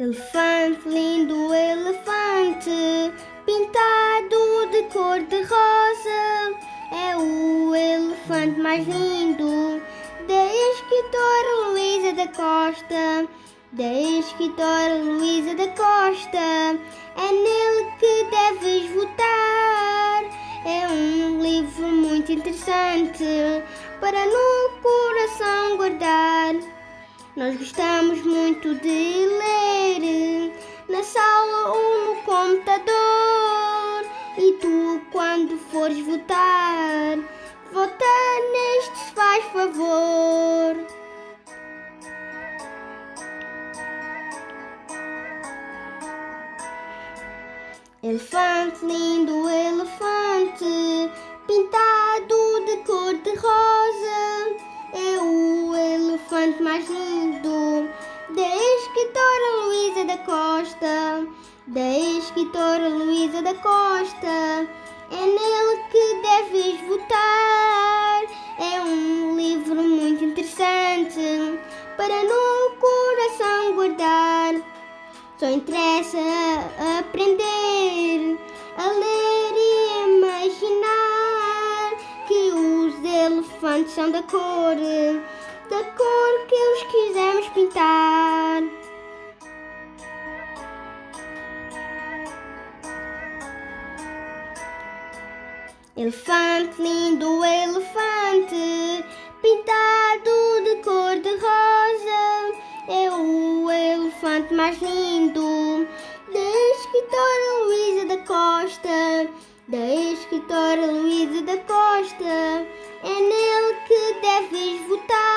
Elefante, lindo elefante, pintado de cor de rosa. É o elefante mais lindo da escritora Luísa da Costa. Da escritora Luísa da Costa. É nele que deves votar. É um livro muito interessante para no coração guardar. Nós gostamos muito de ler na sala ou no computador. E tu, quando fores votar, vota neste se faz favor. Elefante, lindo elefante, elefante mais lindo da escritora Luísa da Costa. Da escritora Luísa da Costa. É nele que deves votar. É um livro muito interessante para no coração guardar. Só interessa aprender a ler e imaginar que os elefantes são da cor, da cor que os quisermos pintar. Elefante, lindo elefante, pintado de cor de rosa. É o elefante mais lindo da escritora Luísa da Costa. Da escritora Luísa da Costa. É nele que deves votar.